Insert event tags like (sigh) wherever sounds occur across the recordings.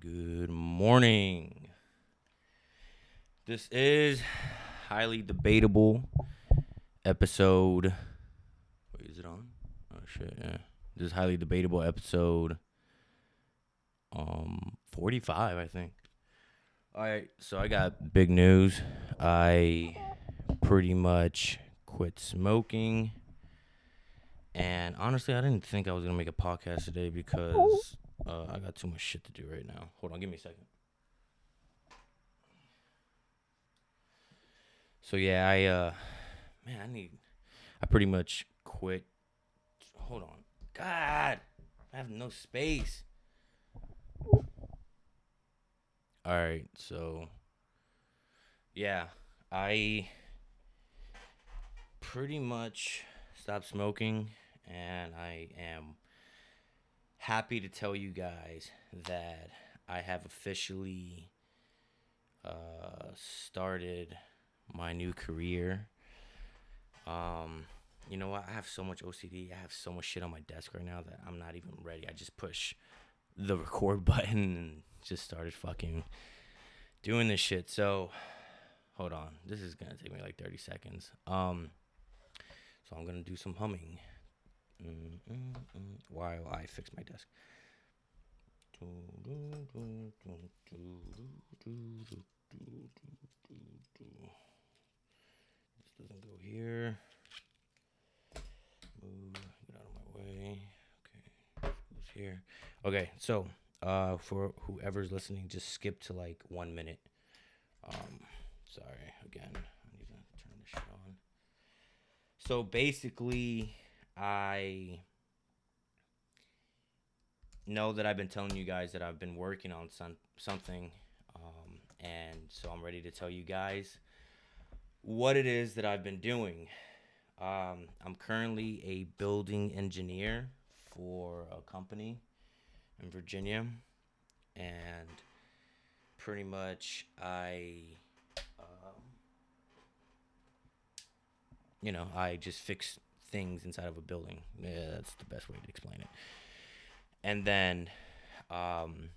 Good morning. This is highly debatable episode. Wait, is it on? Oh shit, yeah. This is highly debatable episode um 45, I think. All right, so I got big news. I pretty much quit smoking. And honestly, I didn't think I was going to make a podcast today because uh, I got too much shit to do right now. Hold on, give me a second. So yeah, I uh man, I need I pretty much quit. Hold on. God, I have no space. All right, so yeah, I pretty much stopped smoking and I am happy to tell you guys that I have officially uh, started my new career. Um, you know what? I have so much OCD. I have so much shit on my desk right now that I'm not even ready. I just push the record (laughs) button and just started fucking doing this shit. So, hold on. This is gonna take me like 30 seconds. Um, so I'm gonna do some humming. While I fix my desk. This doesn't go here. Move, get out of my way. Okay, goes here. Okay, so uh, for whoever's listening, just skip to like one minute. Um, sorry again. I need to turn this shit on. So basically, I know that I've been telling you guys that I've been working on some something, um, and so I'm ready to tell you guys what it is that I've been doing. Um, I'm currently a building engineer for a company in Virginia, and pretty much I, um, you know, I just fix things inside of a building. Yeah, that's the best way to explain it. And then, um,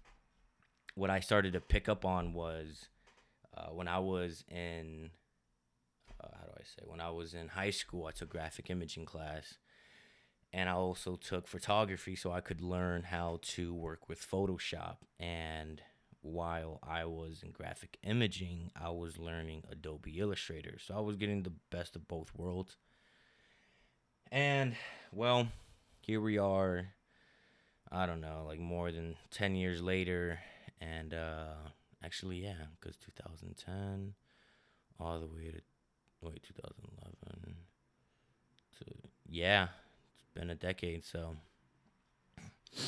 what I started to pick up on was uh, when I was in, uh, how do I say, when I was in high school, I took graphic imaging class. And I also took photography so I could learn how to work with Photoshop. And while I was in graphic imaging, I was learning Adobe Illustrator. So I was getting the best of both worlds. And well, here we are. I don't know, like more than 10 years later and uh actually yeah, cuz 2010 all the way to wait 2011 to yeah, it's been a decade so (clears throat)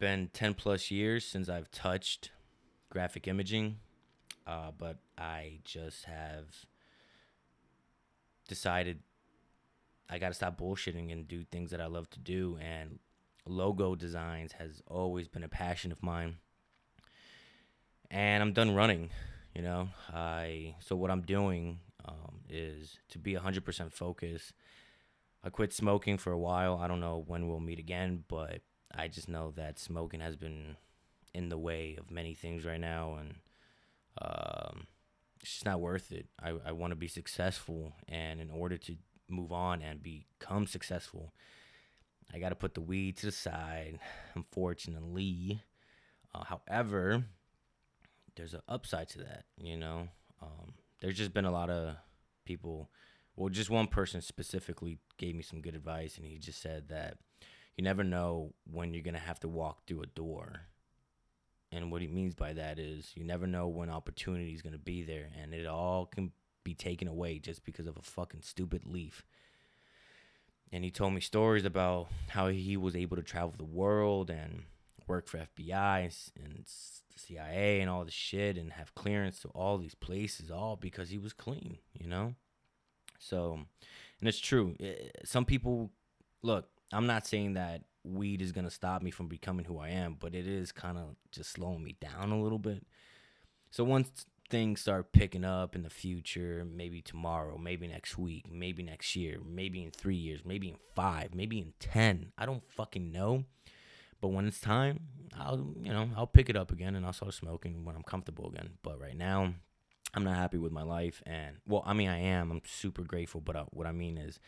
been 10 plus years since I've touched graphic imaging. Uh, but I just have decided I got to stop bullshitting and do things that I love to do. And logo designs has always been a passion of mine. And I'm done running, you know. I so what I'm doing um, is to be 100% focused. I quit smoking for a while. I don't know when we'll meet again, but I just know that smoking has been in the way of many things right now, and um, it's just not worth it. I, I want to be successful, and in order to move on and become successful, I got to put the weed to the side, unfortunately. Uh, however, there's an upside to that, you know. Um, there's just been a lot of people, well, just one person specifically gave me some good advice, and he just said that you never know when you're going to have to walk through a door. And what he means by that is you never know when opportunity is going to be there, and it all can be taken away just because of a fucking stupid leaf. And he told me stories about how he was able to travel the world and work for FBI and CIA and all this shit and have clearance to all these places, all because he was clean, you know? So, and it's true. Some people, look, I'm not saying that weed is going to stop me from becoming who I am, but it is kind of just slowing me down a little bit. So once things start picking up in the future, maybe tomorrow, maybe next week, maybe next year, maybe in three years, maybe in five, maybe in 10. I don't fucking know. But when it's time, I'll you know I'll pick it up again and I'll start smoking when I'm comfortable again. But right now, I'm not happy with my life, and well, I mean I am. I'm super grateful, but uh, what I mean is,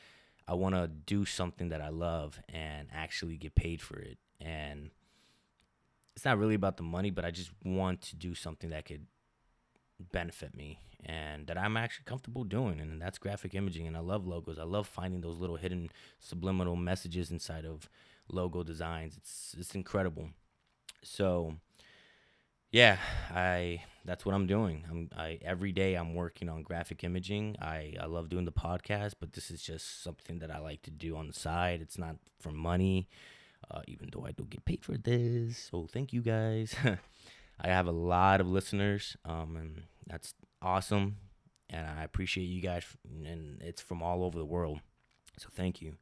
I want to do something that I love and actually get paid for it. And it's not really about the money, but I just want to do something that could benefit me and that I'm actually comfortable doing. And that's graphic imaging. And I love logos. I love finding those little hidden subliminal messages inside of logo designs. It's it's incredible. So yeah, I that's what I'm doing. I'm I every day I'm working on graphic imaging. I I love doing the podcast, but this is just something that I like to do on the side. It's not for money. Uh, even though I don't get paid for this. So thank you guys. (laughs) I have a lot of listeners, um, and that's awesome. And I appreciate you guys, and it's from all over the world. So thank you.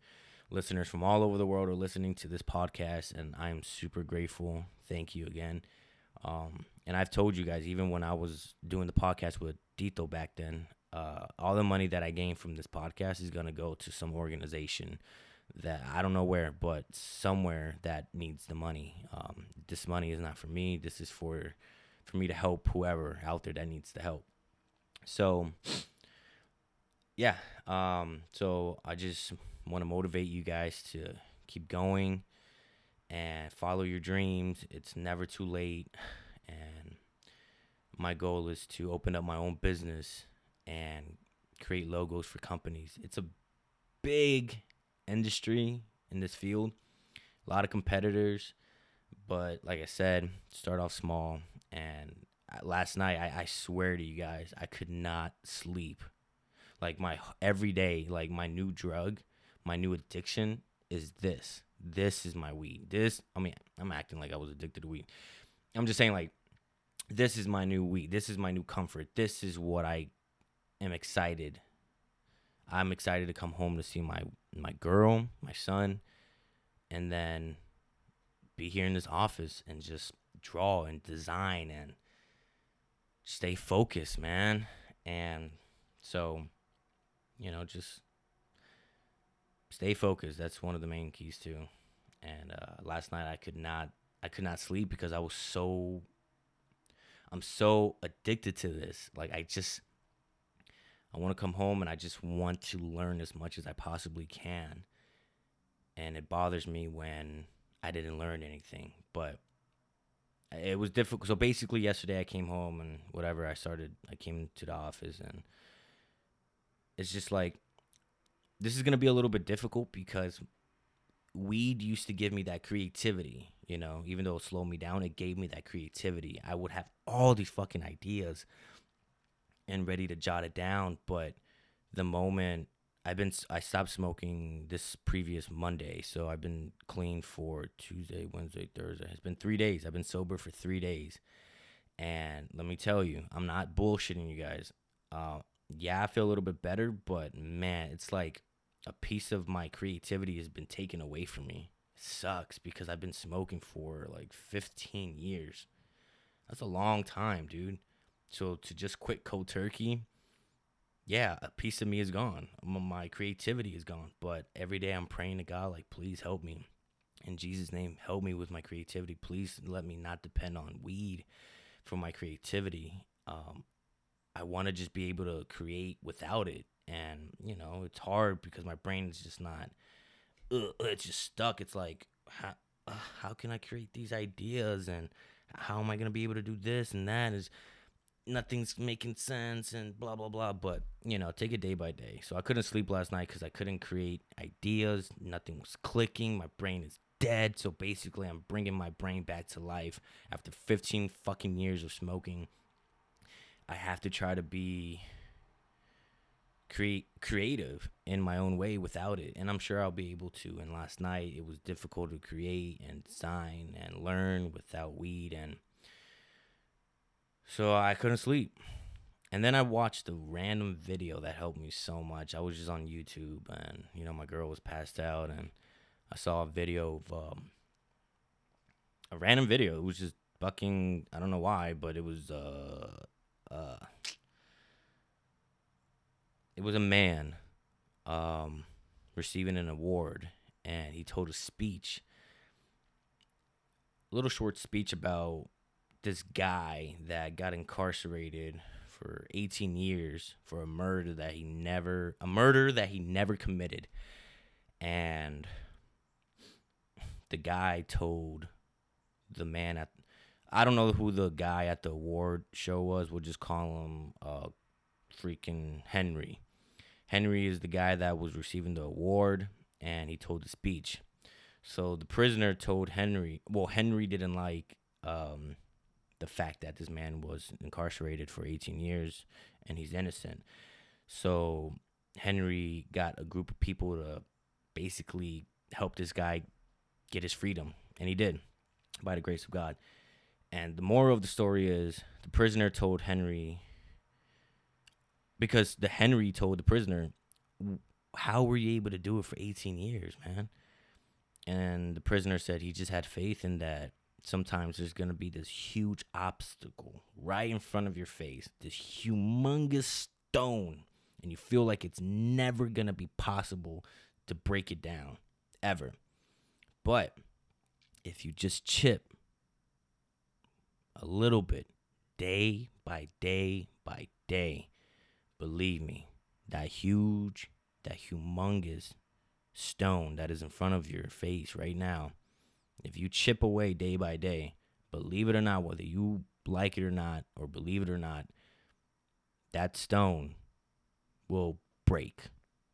Listeners from all over the world are listening to this podcast, and I'm super grateful. Thank you again. Um, and I've told you guys, even when I was doing the podcast with Dito back then, uh, all the money that I gained from this podcast is going to go to some organization that I don't know where, but somewhere that needs the money. Um, this money is not for me. This is for for me to help whoever out there that needs the help. So yeah, um, so I just want to motivate you guys to keep going and follow your dreams. It's never too late. And my goal is to open up my own business and create logos for companies. It's a big industry in this field, a lot of competitors. But like I said, start off small. And last night, I, I swear to you guys, I could not sleep. Like my every day, like my new drug, my new addiction is this. This is my weed. This, I mean, I'm acting like I was addicted to weed. I'm just saying, like, this is my new weed. This is my new comfort. This is what I am excited. I'm excited to come home to see my my girl, my son, and then be here in this office and just draw and design and stay focused, man. And so, you know, just stay focused. That's one of the main keys too. And uh, last night I could not I could not sleep because I was so I'm so addicted to this. Like I just I want to come home and I just want to learn as much as I possibly can. And it bothers me when I didn't learn anything. But it was difficult. So basically, yesterday I came home and whatever, I started, I came to the office and it's just like, this is going to be a little bit difficult because weed used to give me that creativity, you know, even though it slowed me down, it gave me that creativity. I would have all these fucking ideas and ready to jot it down. But the moment I've been, I stopped smoking this previous Monday. So I've been clean for Tuesday, Wednesday, Thursday. It's been three days. I've been sober for three days. And let me tell you, I'm not bullshitting you guys. Uh, yeah, I feel a little bit better, but man, it's like a piece of my creativity has been taken away from me. It sucks because I've been smoking for like 15 years. That's a long time, dude. So to just quit cold turkey, yeah, a piece of me is gone. My creativity is gone. But every day I'm praying to God, like, please help me. In Jesus' name, help me with my creativity. Please let me not depend on weed for my creativity. Um, I want to just be able to create without it. And, you know, it's hard because my brain is just not, ugh, it's just stuck. It's like, how, uh, how can I create these ideas? And how am I going to be able to do this and that? Is nothing's making sense and blah blah blah but you know take it day by day. So i couldn't sleep last night because i couldn't create ideas. Nothing was clicking. My brain is dead. So basically i'm bringing my brain back to life after 15 fucking years of smoking. I have to try to be create creative in my own way without it. And i'm sure i'll be able to. And last night it was difficult to create and design and learn without weed. And so I couldn't sleep. And then I watched a random video that helped me so much. I was just on YouTube and, you know, my girl was passed out and I saw a video of um, a random video. It was just fucking, I don't know why, but it was, uh, uh, it was a man um, receiving an award and he told a speech a little short speech about this guy that got incarcerated for 18 years for a murder that he never a murder that he never committed and the guy told the man at I don't know who the guy at the award show was. We'll just call him uh freaking Henry. Henry is the guy that was receiving the award and he told the speech. So the prisoner told Henry, well Henry didn't like um the fact that this man was incarcerated for 18 years and he's innocent. So Henry got a group of people to basically help this guy get his freedom, and he did by the grace of God. And the moral of the story is the prisoner told Henry, because the Henry told the prisoner, How were you able to do it for 18 years, man? And the prisoner said he just had faith in that sometimes there's going to be this huge obstacle right in front of your face, this humongous stone, and you feel like it's never going to be possible to break it down ever. But if you just chip a little bit, day by day by day, believe me, that huge, that humongous stone that is in front of your face right now if you chip away day by day, believe it or not, whether you like it or not, or believe it or not, that stone will break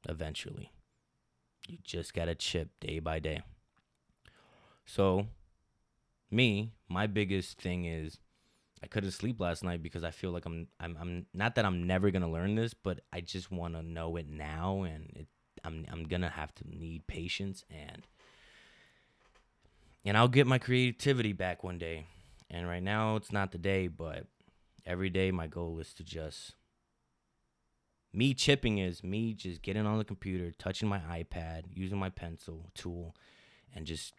eventually. You just got to chip day by day. So, me, my biggest thing is I couldn't sleep last night because I feel like I'm I'm I'm not that I'm never to learn this, but I just want to know it now and it, I'm I'm to have to need patience and and I'll get my creativity back one day. And right now it's not the day, but every day my goal is to just me chipping is me just getting on the computer, touching my iPad, using my pencil tool and just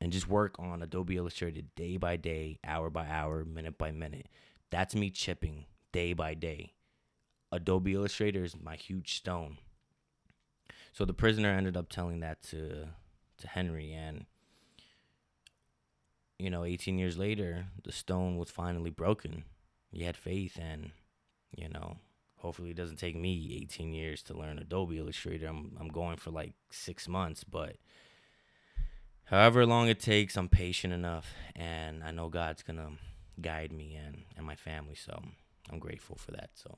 and just work on Adobe Illustrator day by day, hour by hour, minute by minute. That's me chipping day by day. Adobe Illustrator is my huge stone. So the prisoner ended up telling that to to Henry and you know, 18 years later, the stone was finally broken. You had faith, and you know, hopefully, it doesn't take me 18 years to learn Adobe Illustrator. I'm I'm going for like six months, but however long it takes, I'm patient enough, and I know God's gonna guide me and and my family. So I'm grateful for that. So,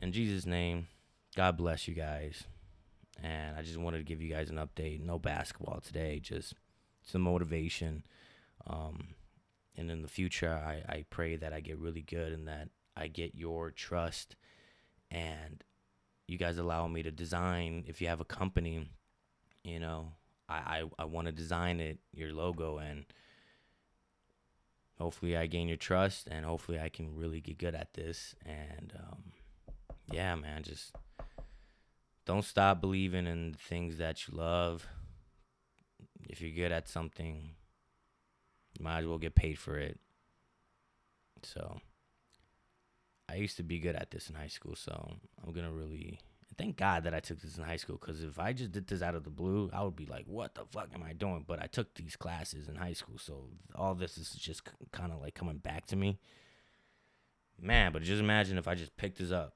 in Jesus' name, God bless you guys. And I just wanted to give you guys an update. No basketball today, just some motivation um, and in the future, I, I pray that I get really good and that I get your trust and you guys allow me to design. If you have a company, you know, I, I, I want to design it, your logo, and hopefully I gain your trust and hopefully I can really get good at this. And um, yeah, man, just don't stop believing in things that you love. If you're good at something, might as well get paid for it. So I used to be good at this in high school, so I'm gonna really thank God that I took this in high school. Because if I just did this out of the blue, I would be like, "What the fuck am I doing?" But I took these classes in high school, so all this is just kind of like coming back to me. Man, but just imagine if I just picked this up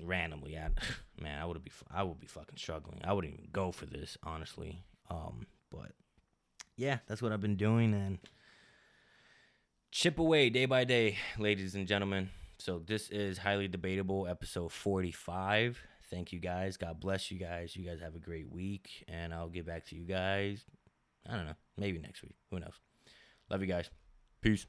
randomly. I, (laughs) man, I would be I would be fucking struggling. I wouldn't even go for this, honestly. Um, but yeah, that's what I've been doing, and chip away day by day, ladies and gentlemen. So this is highly debatable episode 45. Thank you guys. God bless you guys. You guys have a great week and I'll get back to you guys. I don't know, maybe next week. Who knows? Love you guys. Peace.